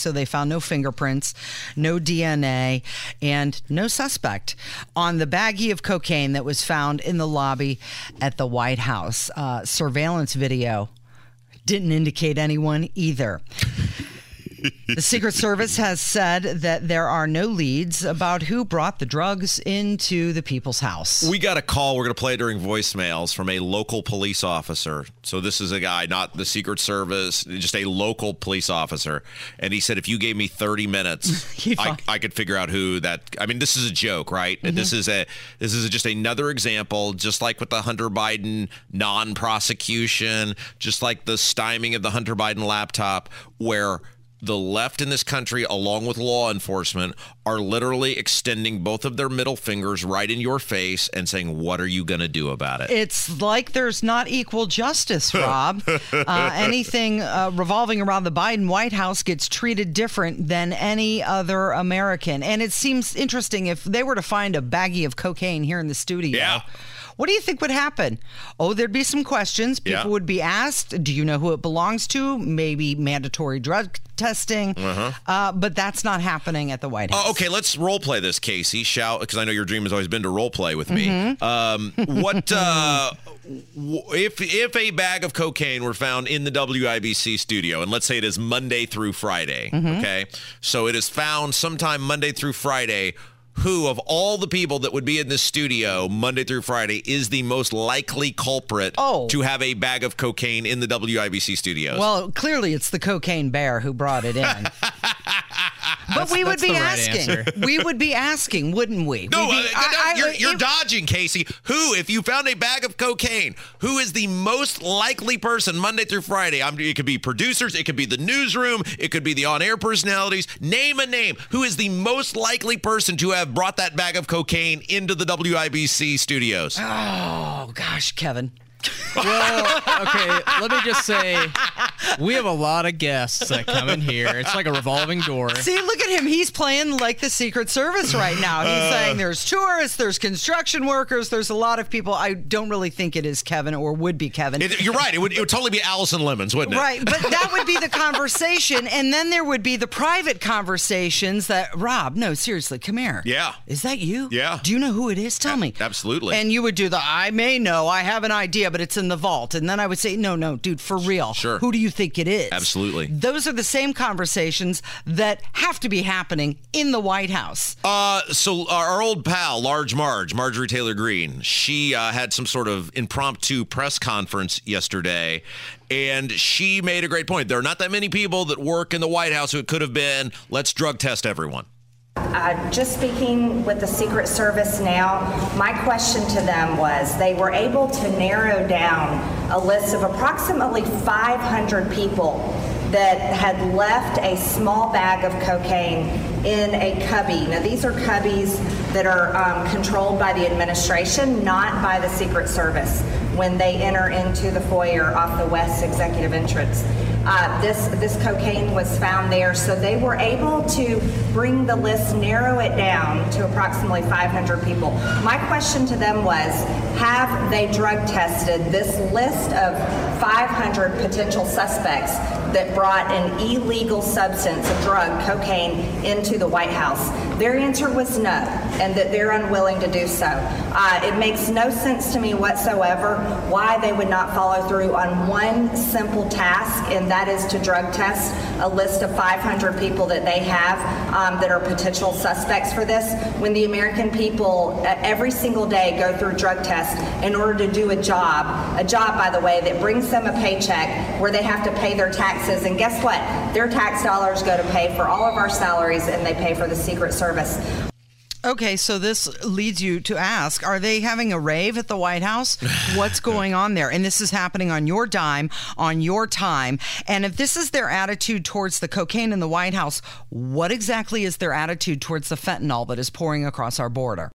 so they found no fingerprints, no DNA, and no suspect on the baggie of cocaine that was found in the lobby at the White House. Uh, surveillance video didn't indicate anyone either. The Secret Service has said that there are no leads about who brought the drugs into the people's house. We got a call. We're going to play it during voicemails from a local police officer. So this is a guy, not the Secret Service, just a local police officer. And he said, if you gave me 30 minutes, I, I could figure out who that. I mean, this is a joke, right? Mm-hmm. This is a this is just another example, just like with the Hunter Biden non-prosecution, just like the styming of the Hunter Biden laptop, where the left in this country, along with law enforcement, are literally extending both of their middle fingers right in your face and saying, What are you going to do about it? It's like there's not equal justice, Rob. uh, anything uh, revolving around the Biden White House gets treated different than any other American. And it seems interesting if they were to find a baggie of cocaine here in the studio. Yeah. What do you think would happen? Oh, there'd be some questions. People Yeah. would be asked, do you know who it belongs to? Maybe mandatory drug testing. Uh, but that's not happening at the White House. Uh-huh. Oh, okay, let's role play this, Casey. Shall because I know your dream has always been to role play with me. Mm-hmm. Um, what uh, w- if if a bag of cocaine were found in the WIBC studio, and let's say it is Monday through Friday, Mm-hmm. okay, so it is found sometime Monday through Friday. Who of all the people that would be in this studio Monday through Friday is the most likely culprit Oh. to have a bag of cocaine in the WIBC studios? Well, clearly it's the cocaine bear who brought it in. but we would be right asking. answer. we would be asking, wouldn't we? No, We'd uh, be- no, I- I- you're, you're if- dodging, Casey. Who, if you found a bag of cocaine, who is the most likely person Monday through Friday? I'm, it could be producers, it could be the newsroom, it could be the on-air personalities. Name a name. Who is the most likely person to have brought that bag of cocaine into the WIBC studios? Oh gosh, Kevin. Well, okay, let me just say we have a lot of guests that come in here. It's like a revolving door. See, look at him. He's playing like the Secret Service right now. He's Uh. saying there's tourists, there's construction workers, there's a lot of people. I don't really think it is Kevin or would be Kevin. It- you're right. It would, it would totally be Allison Lemons, wouldn't it? Right, but that would be the conversation, and then there would be the private conversations that Rob, no, seriously, come here. Yeah. is that you? Yeah. Do you know who it is? Tell me. absolutely. And you would do the I may know, I have an idea, but it's in the vault, and then I would say, no, no, dude, for real. Sure. Who do you think it is? Absolutely. Those are the same conversations that have to be happening in the White House. Uh, so our, our old pal, Large Marge, Marjorie Taylor Greene, she uh, had some sort of impromptu press conference yesterday, and she made a great point. There are not that many people that work in the White House who it could have been. Let's drug test everyone. Uh, just speaking with the Secret Service now, my question to them was they were able to narrow down a list of approximately 500 people that had left a small bag of cocaine in a cubby. Now, these are cubbies that are um, controlled by the administration, not by the Secret Service, when they enter into the foyer off the west executive entrance. Uh, this this cocaine was found there, so they were able to bring the list, narrow it down to approximately 500 people. My question to them was, have they drug tested this list of 500 potential suspects that brought an illegal substance, a drug, cocaine, into the White House? Their answer was no, and that they're unwilling to do so. Uh, it makes no sense to me whatsoever why they would not follow through on one simple task, and that is to drug test a list of 500 people that they have um, that are potential suspects for this. When the American people uh, every single day go through drug tests in order to do a job, a job, by the way, that brings them a paycheck where they have to pay their taxes. And guess what? Their tax dollars go to pay for all of our salaries and they pay for the Secret Service. Okay, so this leads you to ask Are they having a rave at the White House? What's going on there? And this is happening on your dime, on your time. And if this is their attitude towards the cocaine in the White House, what exactly is their attitude towards the fentanyl that is pouring across our border?